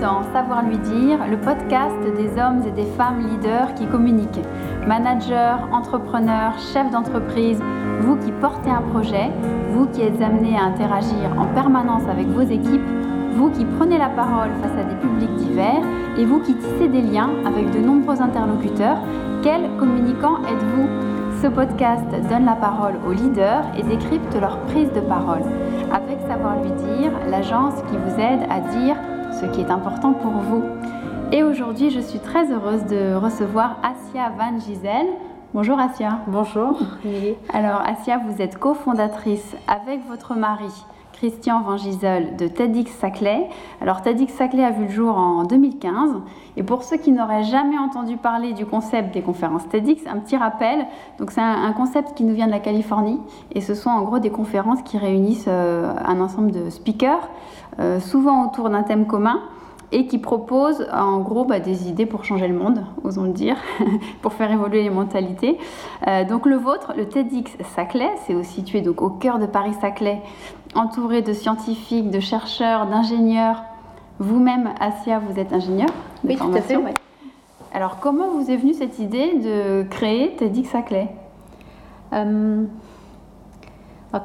Dans Savoir lui dire, le podcast des hommes et des femmes leaders qui communiquent. Managers, entrepreneurs, chefs d'entreprise, vous qui portez un projet, vous qui êtes amenés à interagir en permanence avec vos équipes, vous qui prenez la parole face à des publics divers et vous qui tissez des liens avec de nombreux interlocuteurs, quel communicant êtes-vous? Ce podcast donne la parole aux leaders et décrypte leur prise de parole. Avec Savoir lui dire, l'agence qui vous aide à dire ce qui est important pour vous. Et aujourd'hui, je suis très heureuse de recevoir Asia Van Gisel. Bonjour Asia. Bonjour. Alors Asia, vous êtes cofondatrice avec votre mari Christian Van Gisel de TEDx Saclay. Alors TEDx Saclay a vu le jour en 2015 et pour ceux qui n'auraient jamais entendu parler du concept des conférences TEDx, un petit rappel. Donc c'est un, concept qui nous vient de la Californie et ce sont en gros des conférences qui réunissent euh, un ensemble de speakers, euh, souvent autour d'un thème commun et qui propose en gros bah, des idées pour changer le monde, osons le dire, pour faire évoluer les mentalités. Euh, donc le vôtre, le TEDx Saclay, c'est situé donc au cœur de Paris-Saclay, entouré de scientifiques, de chercheurs, d'ingénieurs. Vous-même, Asia, vous êtes ingénieur de Oui, tout à fait. Alors comment vous est venue cette idée de créer TEDx Saclay? Euh,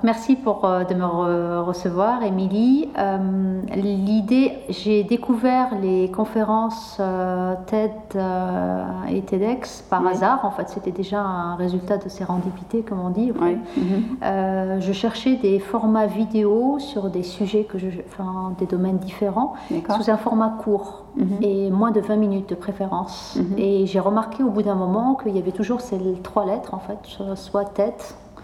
merci pour, euh, de me recevoir, Émilie. Euh, l'idée, j'ai découvert les conférences euh, TED et TEDx par hasard. En fait, c'était déjà un résultat de sérendipité, comme on dit. Mhm. je cherchais des formats vidéo sur des sujets, que je, enfin, des domaines différents, sous un format court mhm. et moins de 20 minutes de préférence. Mhm. Et j'ai remarqué au bout d'un moment qu'il y avait toujours ces trois lettres, en fait, soit TED,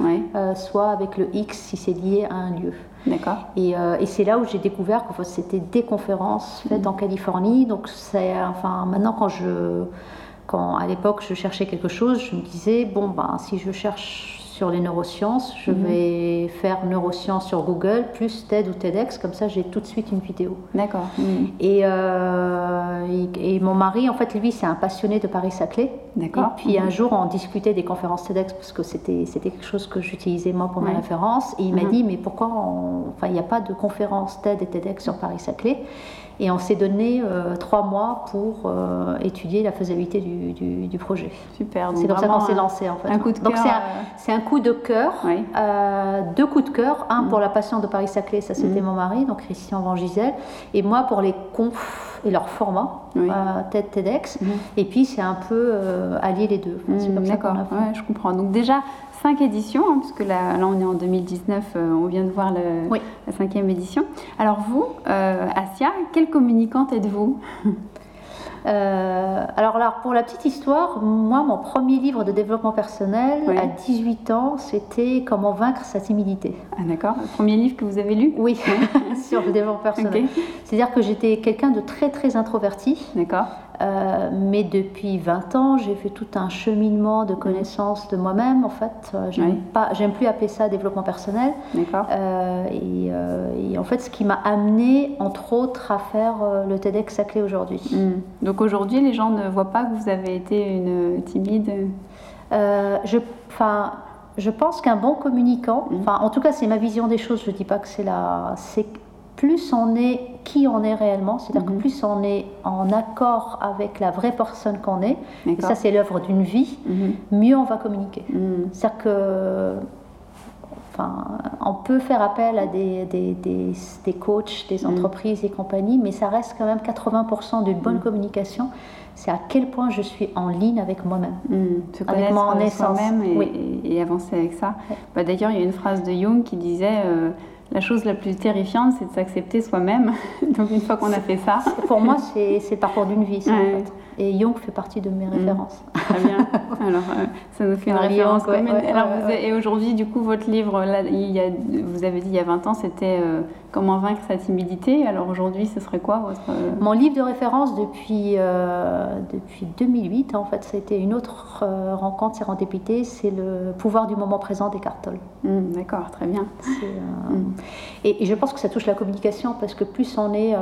euh, soit avec le X si c'est lié à un lieu. D'accord. Et, euh, et c'est là où j'ai découvert que c'était des conférences faites mhm. en Californie. Donc c'est, enfin, maintenant quand je, quand à l'époque je cherchais quelque chose, je me disais bon ben si je cherche sur les neurosciences. Je mhm. vais faire neurosciences sur Google, plus TED ou TEDx, comme ça j'ai tout de suite une vidéo. D'accord. Mhm. Euh, et, et, mon mari, en fait, lui, c'est un passionné de Paris-Saclay. D'accord. Et puis un mhm. jour, on discutait des conférences TEDx, parce que c'était quelque chose que j'utilisais moi pour ma référence. Et il m'a dit, mais pourquoi enfin, il n'y a pas de conférences TED et TEDx sur Paris-Saclay? Et on s'est donné euh, trois mois pour euh, étudier la faisabilité du, du, projet. Super. C'est comme ça qu'on s'est lancé en fait. Un coup de cœur. Donc c'est un, coup de cœur. Euh, deux coups de cœur. Un mm. pour la passion de Paris-Saclay, ça c'était mm. mon mari, donc Christian Van Gisel. Et moi pour les confs et leur format, TED, TEDx. Mm. Et puis c'est un peu allier les deux. D'accord, ouais, je comprends. Donc déjà, cinq éditions, hein, puisque là, là, on est en 2019, euh, on vient de voir la cinquième édition. Alors vous, euh, Asia, quelle communicante êtes-vous? Euh, alors, alors, pour la petite histoire, moi, mon premier livre de développement personnel à 18 ans, c'était Comment vaincre sa timidité. Ah, d'accord. Le premier livre que vous avez lu? Oui, sur le développement personnel. C'est-à-dire que j'étais quelqu'un de très, très introverti. D'accord. Euh, mais depuis 20 ans, j'ai fait tout un cheminement de connaissance de moi-même. En fait, euh, j'aime pas, j'aime plus appeler ça développement personnel. D'accord. Euh, et, en fait, ce qui m'a amené, entre autres, à faire le TEDx Saclay aujourd'hui. Hmm. Donc aujourd'hui, les gens ne voient pas que vous avez été une timide. je, enfin, je pense qu'un bon communicant, hmm. enfin, en tout cas, c'est ma vision des choses. Je dis pas que c'est la, plus on est qui on est réellement, c'est-à-dire que mhm. plus on est en accord avec la vraie personne qu'on est, et ça c'est l'œuvre d'une vie, mhm. mieux on va communiquer. Mhm. C'est-à-dire que Enfin, on peut faire appel à des, des, des, coachs, des entreprises et compagnies, mais ça reste quand même 80% d'une bonne communication. C'est à quel point je suis en ligne avec moi-même, avec mon essence. même et, avancer avec ça. Bah, d'ailleurs, il y a une phrase de Jung qui disait euh, la chose la plus terrifiante, c'est de s'accepter soi-même. Donc une fois qu'on a fait ça. Pour moi, c'est le parcours d'une vie. Et Jung fait partie de mes mm. références. Très bien. Alors, euh, ça nous fait une référence commune. Alors, et aujourd'hui, du coup, votre livre, là, il y a, vous avez dit il y a 20 ans, c'était euh, Comment vaincre sa timidité. Alors aujourd'hui, ce serait quoi votre... Euh, Mon livre de référence depuis, depuis 2008, en fait, c'était une autre rencontre sérendipité, c'est Le pouvoir du moment présent des Tolle. Mm, d'accord, très bien. Mm. Et, et, je pense que ça touche la communication parce que plus on est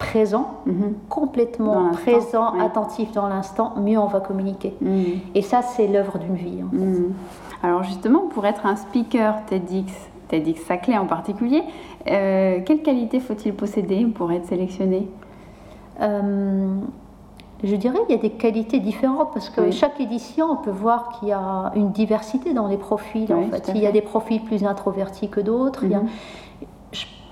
présent, mhm. complètement présent, attentif dans l'instant, mieux on va communiquer. Mhm. Et ça, c'est l'œuvre d'une vie. Mhm. Alors justement, pour être un speaker TEDx TEDx Saclay en particulier. Euh, quelles qualités faut-il posséder pour être sélectionné? Euh, je dirais qu'il y a des qualités différentes parce que chaque édition, on peut voir qu'il y a une diversité dans les profils. en fait. Il y a des profils plus introvertis que d'autres.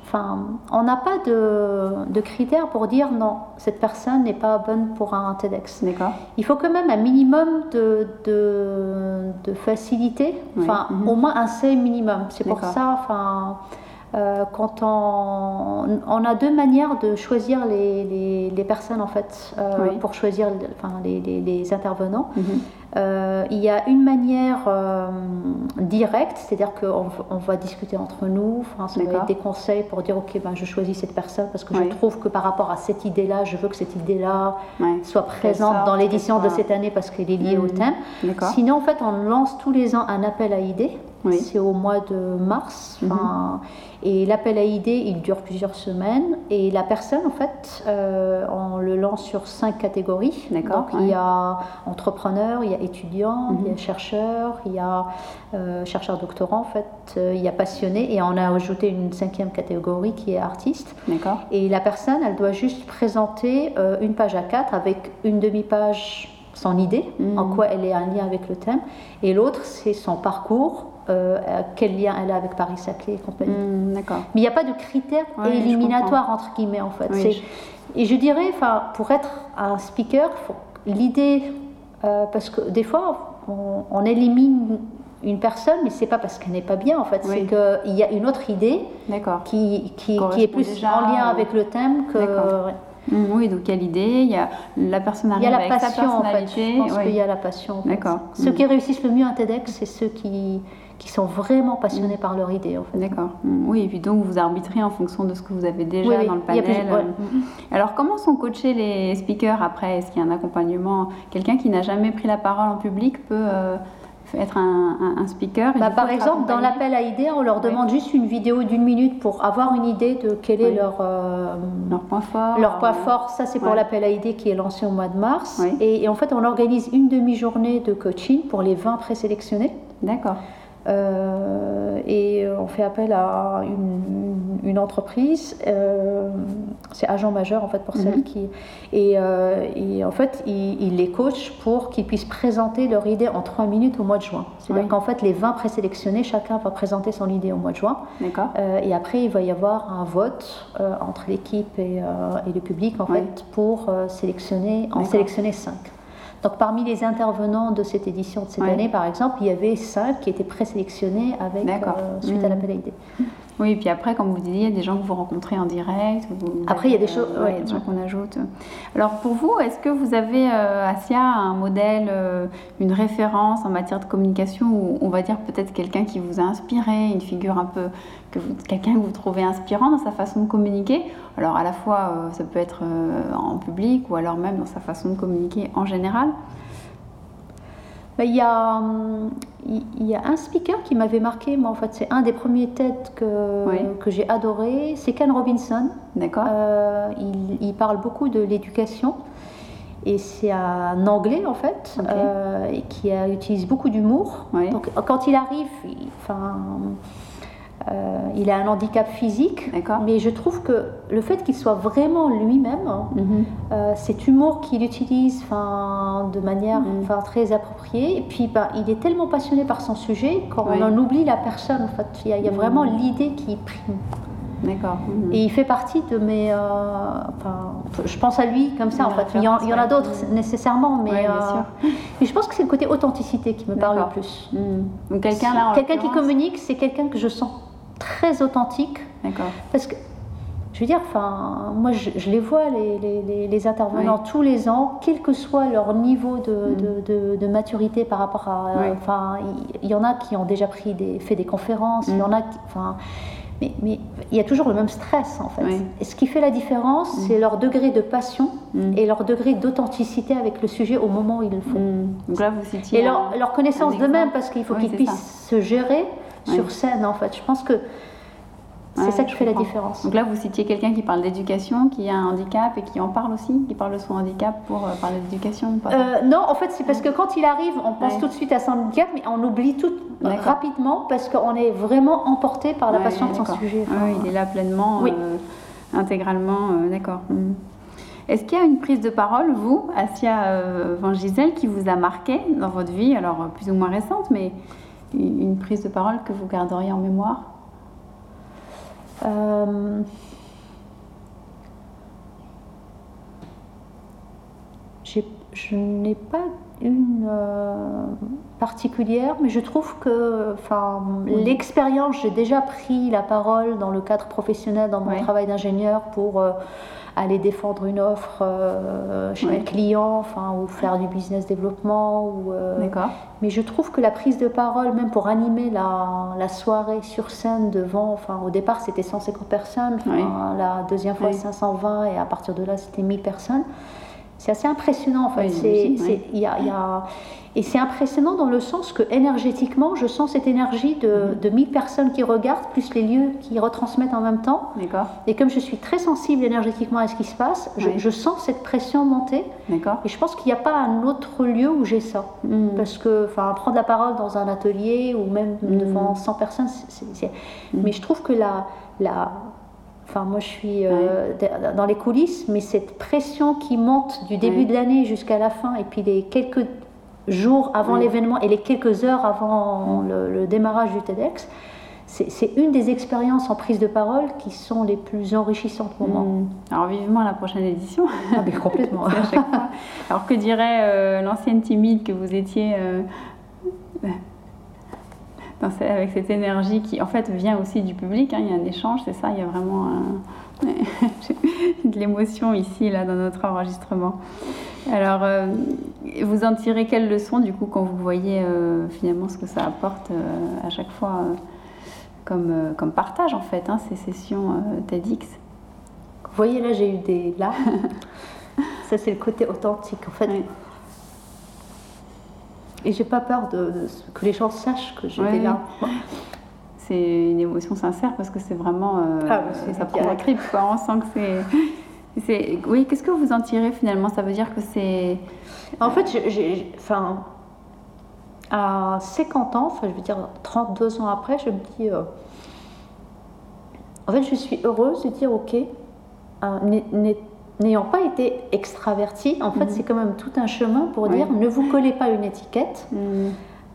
Enfin, on n'a pas de, critères pour dire non, cette personne n'est pas bonne pour un TEDx. Il faut quand même un minimum de, de, facilité, enfin, mhm. au moins un seuil minimum. C'est pour ça, enfin, euh, quand on, on, a deux manières de choisir les, les, personnes en fait euh, pour choisir enfin, les, les, intervenants. Mhm. Euh, il y a une manière directe, c'est-à-dire qu'on on va discuter entre nous, enfin, ça va être des conseils pour dire ok ben je choisis cette personne parce que je trouve que par rapport à cette idée-là, je veux que cette idée-là soit présente dans l'édition de cette année parce qu'elle est liée au mhm. thème. Sinon en fait on lance tous les ans un appel à idées. C'est au mois de mars. Mhm. Et l'appel à idées, il dure plusieurs semaines. Et la personne, en fait, euh, on le lance sur cinq catégories. D'accord. il y a entrepreneur, il y a étudiant, il y a mhm. chercheur, il y a euh, chercheur doctorant, en fait, euh, il y a passionné. Et on a ajouté une cinquième catégorie qui est artiste. D'accord. Et la personne, elle doit juste présenter une page à quatre avec une demi-page son idée, en mhm. quoi elle est en lien avec le thème, et l'autre c'est son parcours, euh, quel lien elle a avec Paris-Saclay et compagnie. Hmm. Mais il n'y a pas de critères éliminatoires, entre guillemets, en fait. Et je dirais, pour être un speaker, l'idée, euh, parce que des fois, on, élimine une personne, mais c'est pas parce qu'elle n'est pas bien en fait, c'est qu'il y a une autre idée qui, qui, qui, est plus en lien avec le thème que. Hmm, oui, donc il y a l'idée, il y a la personne arrive avec sa personnalité. Je pense qu'il y a la passion. D'accord. Ceux qui réussissent le mieux un TEDx, c'est ceux qui, qui sont vraiment passionnés par leur idée. En fait. D'accord. Mm. Oui, et puis donc vous arbitrez en fonction de ce que vous avez déjà dans le panel. Euh. Alors comment sont coachés les speakers après? Est-ce qu'il y a un accompagnement? Quelqu'un qui n'a jamais pris la parole en public peut euh, être un, speaker bah, Par exemple, dans l'appel à idées, on leur demande juste une vidéo d'une minute pour avoir une idée de quel est leur, euh, leur point fort. Leur point fort, ça c'est pour l'appel à idées qui est lancé au mois de mars. Et, et, en fait, on organise une demi-journée de coaching pour les 20 présélectionnés. D'accord. Euh, et on fait appel à une, entreprise, euh, c'est agent majeur en fait pour celle mhm. qui. Euh, et, en fait, il, les coach pour qu'ils puissent présenter leur idée en trois minutes au mois de juin. C'est-à-dire qu'en fait, les 20 présélectionnés, chacun va présenter son idée au mois de juin. D'accord. et après, il va y avoir un vote entre l'équipe et, le public en fait pour sélectionner, en sélectionner 5. Donc parmi les intervenants de cette édition de cette année, par exemple, il y avait cinq qui étaient présélectionnés avec euh, suite à mmh. l'appel à idées. Oui, et puis après, comme vous disiez, il y a des gens que vous rencontrez en direct. après, il y a des choses. Euh, des gens qu'on ajoute. Alors pour vous, est-ce que vous avez, euh, Asia, un modèle, euh, une référence en matière de communication ou on va dire peut-être quelqu'un qui vous a inspiré, une figure un peu, que quelqu'un que vous trouvez inspirant dans sa façon de communiquer? Alors à la fois, ça peut être en public ou alors même dans sa façon de communiquer en général il, y a, il y a un speaker qui m'avait marqué, moi en fait c'est un des premiers têtes que, que j'ai adoré, c'est Ken Robinson. D'accord. Euh, il, parle beaucoup de l'éducation et c'est un anglais en fait euh, et qui utilise beaucoup d'humour. Donc quand il arrive, enfin il a un handicap physique, mais je trouve que le fait qu'il soit vraiment lui-même, mhm. euh, cet humour qu'il utilise de manière mhm. très appropriée, et puis bah, il est tellement passionné par son sujet qu'on en oublie la personne. En fait. Il y a, vraiment mhm. l'idée qui prime. D'accord. Et il fait partie de mes. Euh, je pense à lui comme ça, en fait. Il y en, a d'autres nécessairement, mais, je pense que c'est le côté authenticité qui me parle le plus. quelqu'un là. Quelqu'un qui communique, c'est quelqu'un que je sens très authentique. D'accord. Parce que, je veux dire, enfin, moi, je, les vois, les, les, les intervenants, tous les ans, quel que soit leur niveau de, mm. de, de, maturité par rapport à. Enfin, il y, en a qui ont déjà pris des, fait des conférences, il y en a qui. Enfin, mais, mais, il y a toujours le même stress en fait. Et ce qui fait la différence, mm. c'est leur degré de passion mm. et leur degré d'authenticité avec le sujet au moment où ils le font. Donc là, vous et leur, leur connaissance d'eux-mêmes, parce qu'il faut qu'ils puissent se gérer sur scène en fait. Je pense que c'est ça qui fait la différence. Donc là, vous citiez quelqu'un qui parle d'éducation, qui a un handicap et qui en parle aussi, qui parle de son handicap pour euh, parler d'éducation euh, Non, en fait, c'est parce que quand il arrive, on pense tout de suite à son handicap, mais on oublie tout rapidement parce qu'on est vraiment emporté par la passion de son sujet. oui, il est là pleinement, euh, intégralement, d'accord. Hmm. Est-ce qu'il y a une prise de parole, vous, Asia Van Gisèle, qui vous a marqué dans votre vie, alors plus ou moins récente, mais une prise de parole que vous garderiez en mémoire euh, je n'ai pas une euh, particulière, mais je trouve que l'expérience, j'ai déjà pris la parole dans le cadre professionnel, dans mon travail d'ingénieur pour euh, aller défendre une offre euh, chez un client, enfin, ou faire du business développement. Ou, mais je trouve que la prise de parole, même pour animer la, la soirée sur scène devant, enfin, au départ c'était 150 personnes, la deuxième fois 520 et à partir de là c'était 1000 personnes. C'est assez impressionnant en fait. y a, Et c'est impressionnant dans le sens que énergétiquement, je sens cette énergie de, mm-hmm. de 1000 personnes qui regardent, plus les lieux qui retransmettent en même temps. Et comme je suis très sensible énergétiquement à ce qui se passe, je, sens cette pression monter. Et je pense qu'il n'y a pas un autre lieu où j'ai ça. Mm. Parce que prendre la parole dans un atelier ou même mm. devant 100 personnes, c'est, mm. mais je trouve que la, la, Enfin, moi, je suis euh, dans les coulisses, mais cette pression qui monte du début de l'année jusqu'à la fin, et puis les quelques jours avant l'événement et les quelques heures avant le, démarrage du TEDx, c'est une des expériences en prise de parole qui sont les plus enrichissantes pour moi. Hmm. Alors vivement la prochaine édition. Ah, mais complètement. Alors que dirait euh, l'ancienne timide que vous étiez euh, avec cette énergie qui en fait vient aussi du public. Hein, il y a un échange, c'est ça, il y a vraiment de l'émotion ici, là, dans notre enregistrement. Alors, euh, vous en tirez quelle leçon du coup quand vous voyez euh, finalement ce que ça apporte euh, à chaque fois comme, comme partage en fait, hein, ces sessions TEDx? Vous voyez là, j'ai eu des larmes. ça, c'est le côté authentique en fait. Et j'ai pas peur de, que les gens sachent que j'ai des larmes. C'est une émotion sincère parce que c'est vraiment. Euh, ah, ça prend la grippe, quoi. On sent que c'est. Oui, qu'est-ce que vous en tirez finalement? Ça veut dire que c'est. En fait, j'ai. Enfin. À 50 ans, enfin, je veux dire 32 ans après, je me dis. Euh, en fait, je suis heureuse de dire ok, euh, n'ayant pas été extraverti, en fait, mhm. c'est quand même tout un chemin pour dire ne vous collez pas une étiquette, mhm.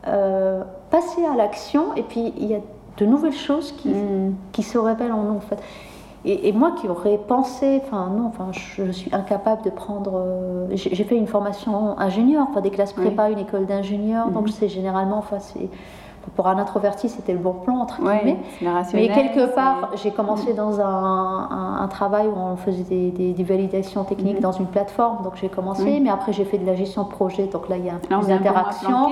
euh, passez à l'action, et puis il y a de nouvelles choses qui, mhm. qui se révèlent en nous, en fait. Et, moi qui aurais pensé, enfin non, enfin je, suis incapable de prendre. Euh, j'ai fait une formation ingénieur, enfin des classes prépa, une école d'ingénieur, donc c'est généralement, enfin c'est pour un introverti, c'était le bon plan, entre guillemets. mais quelque part, j'ai commencé dans un, un, travail où on faisait des, des, validations techniques mhm. dans une plateforme, donc j'ai commencé, mais après j'ai fait de la gestion de projet, donc là il y a un peu plus d'interaction.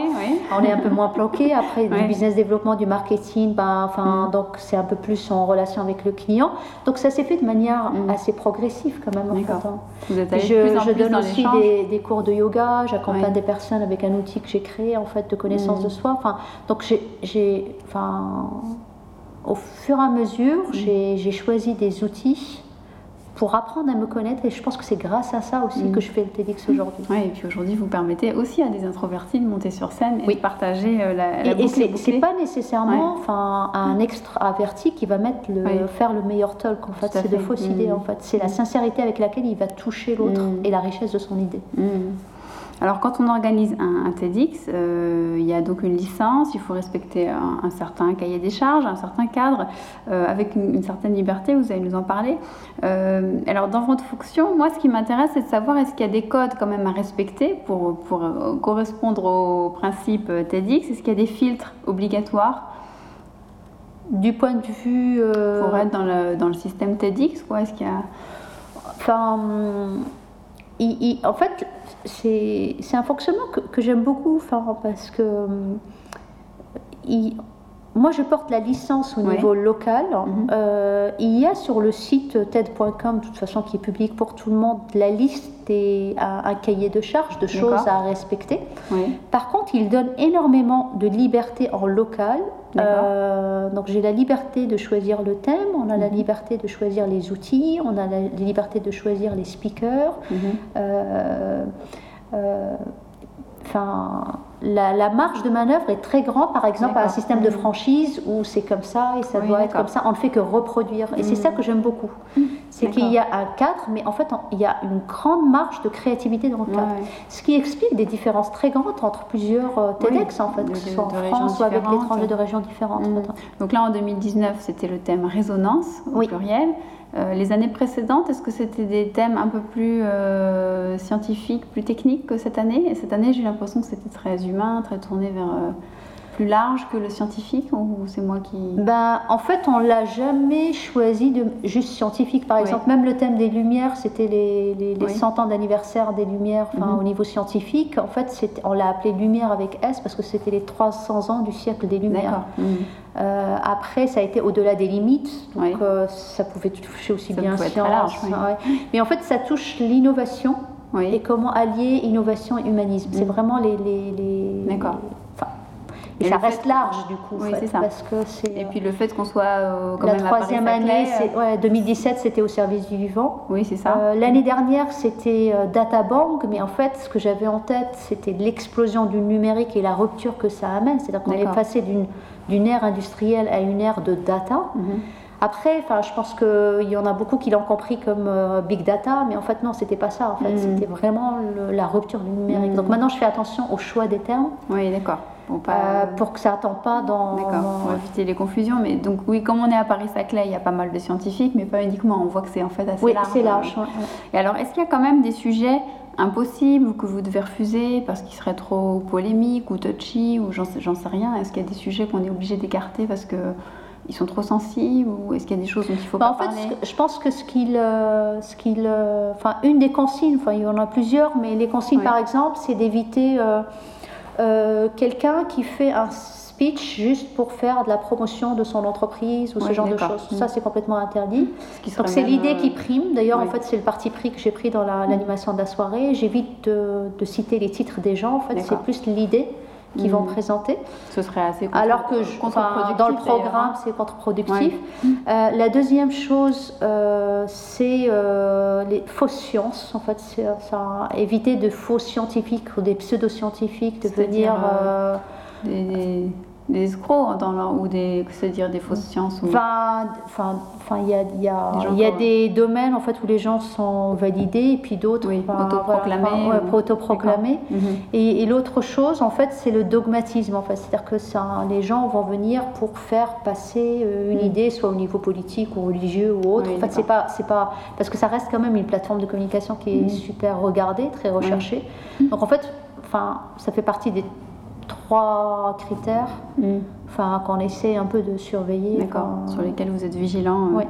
On est un peu moins planqué. Après, du business développement, du marketing, ben, enfin, donc c'est un peu plus en relation avec le client. Donc ça s'est fait de manière assez progressive quand même. En fait, je, je donne aussi des, des, cours de yoga, j'accompagne des personnes avec un outil que j'ai créé en fait de connaissance de soi. Enfin, donc j'ai j'ai, enfin, au fur et à mesure, mm. j'ai choisi des outils pour apprendre à me connaître et je pense que c'est grâce à ça aussi mm. que je fais le TEDx aujourd'hui. Oui, et puis aujourd'hui, vous permettez aussi à des introvertis de monter sur scène et de partager euh, la, la Et, et c'est pas nécessairement enfin, un extraverti qui va mettre le, faire le meilleur talk, en fait, c'est de fausses idées, mm. en fait. C'est la sincérité avec laquelle il va toucher l'autre et la richesse de son idée. Alors quand on organise un, TEDx, euh, il y a donc une licence, il faut respecter un, certain cahier des charges, un certain cadre, euh, avec une, certaine liberté, vous allez nous en parler. Euh, alors dans votre fonction, moi ce qui m'intéresse c'est de savoir est-ce qu'il y a des codes quand même à respecter pour, pour correspondre au principe TEDx, est-ce qu'il y a des filtres obligatoires du point de vue... Pour être dans le, dans le système TEDx, quoi, est-ce qu'il y a... Enfin, en fait, c'est un fonctionnement que, j'aime beaucoup parce que moi je porte la licence au niveau local. Mhm. Euh, il y a sur le site TED.com, de toute façon qui est public pour tout le monde, la liste et un, cahier de charges de choses à respecter. Par contre, il donne énormément de liberté en local Euh, donc j'ai la liberté de choisir le thème, on a la mhm. liberté de choisir les outils, on a la liberté de choisir les speakers. Mhm. Euh, euh, enfin, la, marge de manœuvre est très grande, par exemple, à un système de franchise où c'est comme ça et ça doit être comme ça, on ne fait que reproduire. Et c'est ça que j'aime beaucoup. C'est qu'il y a un cadre, mais en fait, il y a une grande marge de créativité dans le cadre. Ce qui explique des différences très grandes entre plusieurs euh, TEDx, en fait, que ce soit en France ou avec l'étranger de régions différentes. Mm. Donc là, en 2019, c'était le thème résonance au pluriel. Euh, les années précédentes, est-ce que c'était des thèmes un peu plus euh, scientifiques, plus techniques que cette année? Et cette année, j'ai l'impression que c'était très humain, très tourné vers plus large que le scientifique ou c'est moi qui... Ben, en fait, on l'a jamais choisi de juste scientifique. Par exemple, même le thème des Lumières, c'était les, les, 100 ans d'anniversaire des Lumières mhm. au niveau scientifique. En fait, on l'a appelé Lumière avec S parce que c'était les 300 ans du siècle des Lumières. Mhm. Euh, après, ça a été au-delà des limites, donc euh, ça pouvait toucher aussi bien science. Large, Mais en fait, ça touche l'innovation et comment allier innovation et humanisme. C'est mhm. vraiment les... les, les Et, ça reste large du coup. Oui, c'est ça. Parce que c'est, et puis le fait qu'on soit euh, la troisième année, c'est, ouais, 2017 c'était au service du vivant. Oui, c'est ça. Euh, l'année dernière c'était euh, Databank, mais en fait ce que j'avais en tête c'était l'explosion du numérique et la rupture que ça amène. C'est-à-dire qu'on est passé d'une, d'une ère industrielle à une ère de data. Mhm. Après, enfin, je pense qu'il y en a beaucoup qui l'ont compris comme big data, mais en fait non, c'était pas ça. En fait, mhm. c'était vraiment la rupture du numérique. Mhm. Donc maintenant, je fais attention au choix des termes. Oui, d'accord. Euh, pour que ça attend pas dans. D'accord, pour éviter les confusions. Mais donc, oui, comme on est à Paris-Saclay, il y a pas mal de scientifiques, mais pas uniquement. On voit que c'est en fait assez oui, large. c'est large. Et alors, est-ce qu'il y a quand même des sujets impossibles ou que vous devez refuser parce qu'ils seraient trop polémiques ou touchy ou j'en sais, sais rien? Est-ce qu'il y a des sujets qu'on est obligé d'écarter parce que ils sont trop sensibles ou est-ce qu'il y a des choses dont il faut bah, pas en fait, je pense que ce qu'il, euh, ce qu'il, euh, enfin, une des consignes, enfin, il y en a plusieurs, mais les consignes, par exemple, c'est d'éviter euh, quelqu'un qui fait un speech juste pour faire de la promotion de son entreprise ou ce genre de choses. Ça, c'est complètement interdit. Donc, c'est l'idée qui euh, prime. D'ailleurs, en fait, c'est le parti pris que j'ai pris dans l'animation de la soirée. J'évite de, de, citer les titres des gens. En fait, c'est plus l'idée qui vont mm. présenter. Ce serait assez Alors que je, dans le programme, c'est contre-productif. Euh, la deuxième chose, euh, c'est euh, les fausses sciences. En fait, ça, éviter de faux scientifiques ou des pseudo-scientifiques de venir. Des, des, escrocs dans ou des, c'est-à-dire des fausses sciences. Enfin, enfin, il y a, y a, y a des domaines en fait où les gens sont validés et puis d'autres oui, autoproclamés. autoproclamés. Mhm. Et, l'autre chose, en fait, c'est le dogmatisme. En fait, c'est-à-dire que ça, les gens vont venir pour faire passer euh, une mhm. idée, soit au niveau politique ou religieux ou autre. en fait, c'est pas, c'est pas parce que ça reste quand même une plateforme de communication qui est mhm. super regardée, très recherchée. Donc en fait, enfin, ça fait partie des trois critères mm. enfin, qu'on essaie un peu de surveiller. D'accord, sur lesquels vous êtes vigilant. Euh. Oui.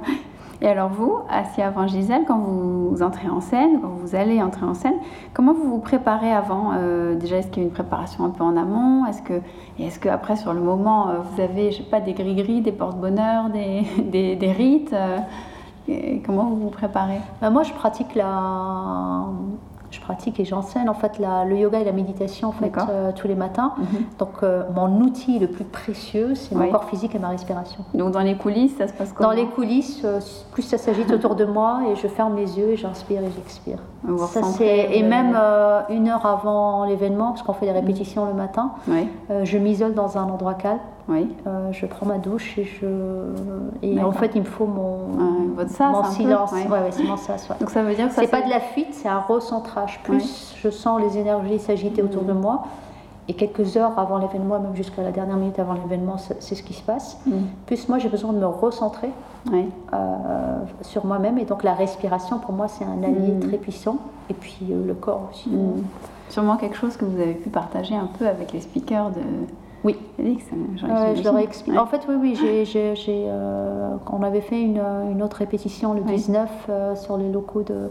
Et alors vous, Assia avant Gisèle, quand vous entrez en scène, quand vous allez entrer en scène, comment vous vous préparez avant euh, Déjà, est-ce qu'il y a une préparation un peu en amont? Est-ce que, et est-ce qu'après, sur le moment, euh, vous avez, je sais pas, des gris-gris, des porte-bonheur, des, des, des, rites Comment vous vous préparez? Bah, Moi, je pratique la je pratique et j'enseigne en fait le yoga et la méditation en fait, euh, tous les matins. Mhm. Donc euh, mon outil le plus précieux, c'est mon corps physique et ma respiration. Donc dans les coulisses, ça se passe comment Dans les coulisses, euh, plus ça s'agite autour de moi et je ferme les yeux et j'inspire et j'expire. Ça, et même une heure avant l'événement, parce qu'on fait des répétitions le matin, je m'isole dans un endroit calme. Oui. je prends ma douche et je et en fait il me faut mon, Votre sas, mon silence. Ouais. c'est mon sas. Donc ça veut dire que c'est pas de la fuite, c'est un recentrage. Plus je sens les énergies s'agiter autour de mm. moi, et quelques heures avant l'événement, même jusqu'à la dernière minute avant l'événement, c'est ce qui se passe. Mm. Plus moi, j'ai besoin de me recentrer euh, sur moi-même. Et donc la respiration, pour moi, c'est un allié mm. très puissant. Et puis euh, le corps aussi. Sûrement quelque chose que vous avez pu partager un peu avec les speakers de... Oui, je leur ai expliqué. En fait, oui, oui, j'ai, euh, on avait fait une, une, autre répétition le 19 sur les locaux de,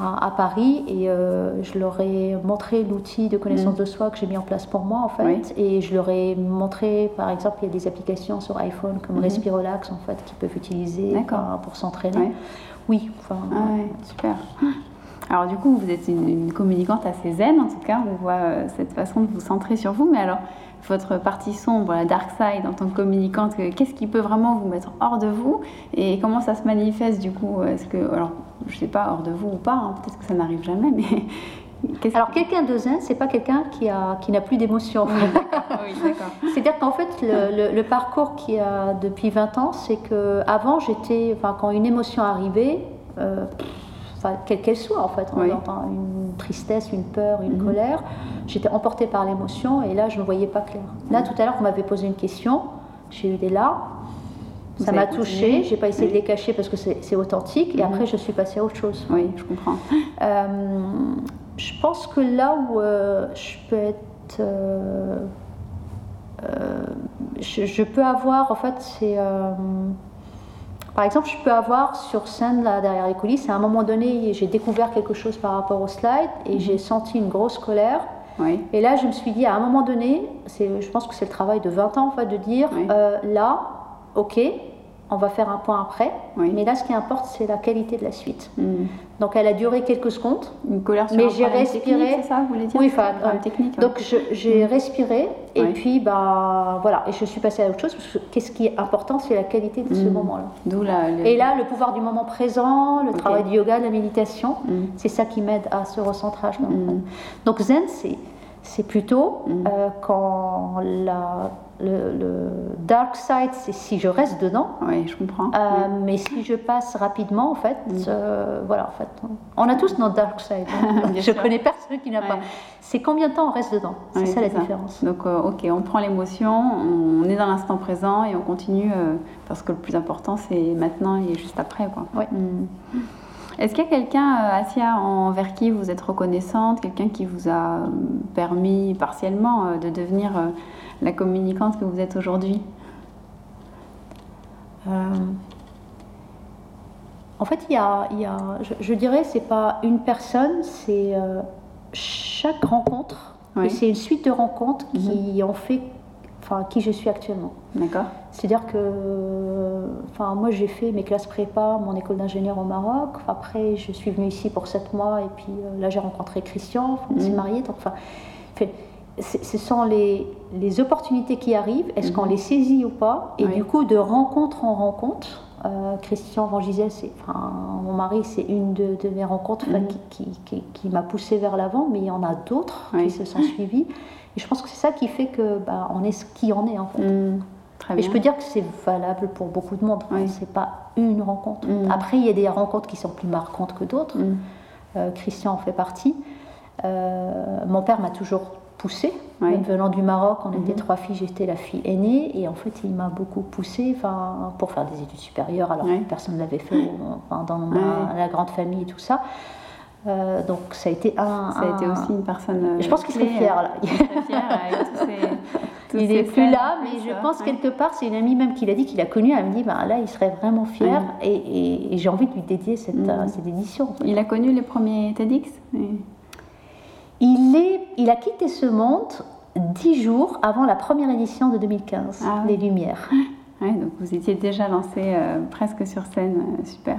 à, Paris et euh, je leur ai montré l'outil de connaissance mm. de soi que j'ai mis en place pour moi en fait et je leur ai montré par exemple il y a des applications sur iPhone comme mm-hmm. Respirelax en fait qu'ils peuvent utiliser pour s'entraîner. Oui, enfin. Ah super. Alors du coup, vous êtes une, communicante assez zen, en tout cas, on voit euh, cette façon de vous centrer sur vous. Mais alors, votre partie sombre, la dark side en tant que communicante, qu'est-ce qui peut vraiment vous mettre hors de vous et comment ça se manifeste du coup Est-ce que, alors, je sais pas, hors de vous ou pas, hein, peut-être que ça n'arrive jamais, mais alors, quelqu'un de zen, c'est pas quelqu'un qui a qui n'a plus d'émotion. C'est-à-dire qu'en fait, le, parcours qui a depuis 20 ans, c'est que avant, j'étais, enfin, quand une émotion arrivait, euh, quelle qu'elle soit en fait, une tristesse, une peur, une mhm. colère, j'étais emportée par l'émotion et là, je ne voyais pas clair. Là, mhm. tout à l'heure, on m'avait posé une question, j'ai eu des larmes. Ça m'a touchée, j'ai pas essayé de les cacher parce que c'est authentique, et mhm. après je suis passée à autre chose. Oui, je comprends. Euh, je pense que là où euh, je peux être. Euh, euh, je, peux avoir, en fait, c'est. Par exemple, je peux avoir sur scène, là, derrière les coulisses, à un moment donné, j'ai découvert quelque chose par rapport au slide et j'ai mhm. senti une grosse colère. Et là, je me suis dit, à un moment donné, je pense que c'est le travail de 20 ans, en fait, de dire, là, ok, on va faire un point après. Mais là, ce qui importe, c'est la qualité de la suite. Hmm. Donc, elle a duré quelques secondes. Une colère sur mais j'ai respiré. C'est ça, vous voulez dire Oui, enfin, technique. Donc, j'ai hmm. respiré et puis, bah, voilà, et je suis passée à autre chose. Parce que qu'est-ce qui est important, c'est la qualité de ce hmm. moment-là. D'où la. Et là, le pouvoir du moment présent, le travail du yoga, la méditation, c'est ça qui m'aide à ce recentrage. Donc, Zen, c'est c'est plutôt euh, quand la le, dark side, c'est si je reste dedans. Oui, je comprends. Euh, mais si je passe rapidement, en fait, mm. euh, voilà, en fait, on a tous notre dark side. Hein. je connais personne qui n'a pas. C'est combien de temps on reste dedans? C'est ça la différence. Donc, euh, ok, on prend l'émotion, on est dans l'instant présent et on continue parce que le plus important, c'est maintenant et juste après, quoi. Mm. Est-ce qu'il y a quelqu'un, Asia, envers qui vous êtes reconnaissante, quelqu'un qui vous a permis partiellement de devenir la communicante que vous êtes aujourd'hui? Euh, En fait, il y a, je, dirais, c'est pas une personne, c'est euh, chaque rencontre. Et c'est une suite de rencontres qui mhm. ont fait enfin, qui je suis actuellement. D'accord. C'est-à-dire que, enfin, moi j'ai fait mes classes prépa, mon école d'ingénieur au Maroc. Après, je suis venue ici pour sept mois et puis euh, là j'ai rencontré Christian, on s'est mhm. mariés. Donc, enfin, fait, ce sont les, les, opportunités qui arrivent, est-ce qu'on mhm. les saisit ou pas? Et du coup, de rencontre en rencontre, euh, Christian Van enfin, mon mari, c'est une de, mes rencontres mhm. qui, qui, qui, m'a poussée vers l'avant, mais il y en a d'autres qui se sont suivies. Et je pense que c'est ça qui fait que bah, on est ce qui en est en fait. Mhm. Et je peux dire que c'est valable pour beaucoup de monde. Ce C'est pas une rencontre. Après, il y a des rencontres qui sont plus marquantes que d'autres. Euh, Christian en fait partie. Euh, mon père m'a toujours poussé. venant du Maroc, on était mhm. trois filles, j'étais la fille aînée, et en fait, il m'a beaucoup poussé pour faire des études supérieures, alors que personne ne l'avait fait dans la grande famille et tout ça. Euh, donc ça a été un. Ça a été aussi une personne. je pense qu'il serait fier là. Il serait fier il n'est plus là, mais je pense quelque part, c'est une amie même qui l'a dit, qu'il a connu, elle me dit, bah, là, il serait vraiment fier, et, j'ai envie de lui dédier cette, mm. cette édition. Il a connu les premiers TEDx il, est, il a quitté ce monde dix jours avant la première édition de 2015, ah Les Lumières. donc vous étiez déjà lancé euh, presque sur scène, euh, super.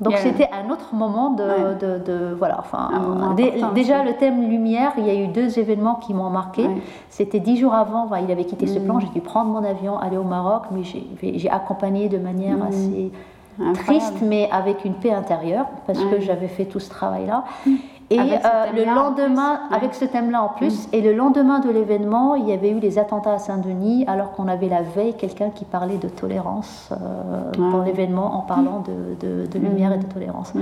Donc c'était un autre moment de, voilà, enfin déjà le thème lumière, il y a eu deux événements qui m'ont marqué. C'était dix jours avant, il avait quitté ce plan, mm. j'ai dû prendre mon avion, aller au Maroc, mais j'ai accompagné de manière mm. assez triste, mais avec une paix intérieure parce que j'avais fait tout ce travail-là. Mm. Et euh, le lendemain, avec ce thème-là en plus, mm. et le lendemain de l'événement, il y avait eu les attentats à Saint-Denis, alors qu'on avait la veille quelqu'un qui parlait de tolérance euh, dans l'événement en parlant de, de, lumière et de mm. tolérance. Mm.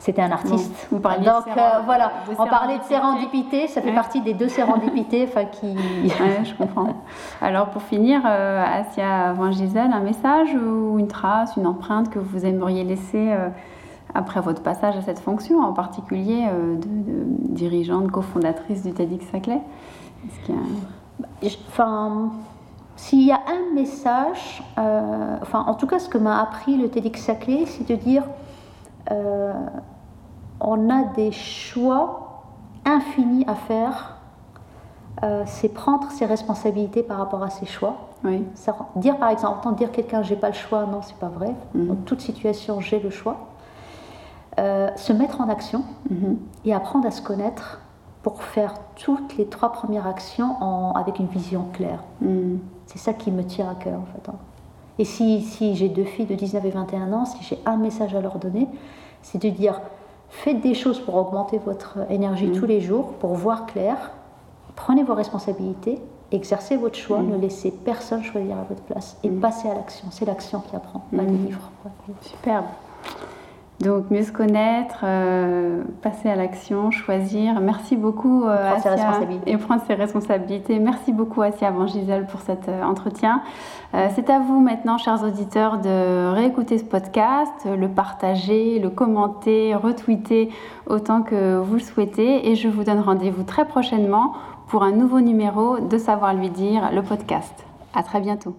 C'était un artiste. vous parliez Donc euh, voilà, on parlait de sérendipité, ça fait partie des deux sérendipités qui. je comprends. Alors pour finir, Asia Van Gisel, un message ou une trace, une empreinte que vous aimeriez laisser après votre passage à cette fonction, en particulier euh, de, dirigeante, cofondatrice du TEDx Saclay Enfin, s'il y a un message, euh, enfin, en tout cas, ce que m'a appris le TEDx Saclay, c'est de dire euh, on a des choix infinis à faire. c'est prendre ses responsabilités par rapport à ses choix. Oui. dire par exemple, entendre dire quelqu'un j'ai pas le choix, non, c'est pas vrai. Mm-hmm. Dans toute situation, j'ai le choix. Euh, se mettre en action mhm. et apprendre à se connaître pour faire toutes les trois premières actions en, avec une vision claire. Mm. C'est ça qui me tient à cœur en fait. hein. Et si, si j'ai deux filles de 19 et 21 ans, si j'ai un message à leur donner, c'est de dire faites des choses pour augmenter votre énergie Mm. tous les jours, pour voir clair, prenez vos responsabilités, exercez votre choix, ne laissez personne choisir à votre place et passez à l'action. C'est l'action qui apprend, pas le livre. Superbe. Donc mieux se connaître, euh, passer à l'action, choisir. Merci beaucoup euh, Prendre ses Asia, responsabilités. et prendre ses responsabilités. Merci beaucoup Asia Van Gisel pour cet euh, entretien. Euh, C'est à vous maintenant, chers auditeurs, de réécouter ce podcast, le partager, le commenter, retweeter autant que vous le souhaitez. Et je vous donne rendez-vous très prochainement pour un nouveau numéro de Savoir lui dire, le podcast. À très bientôt.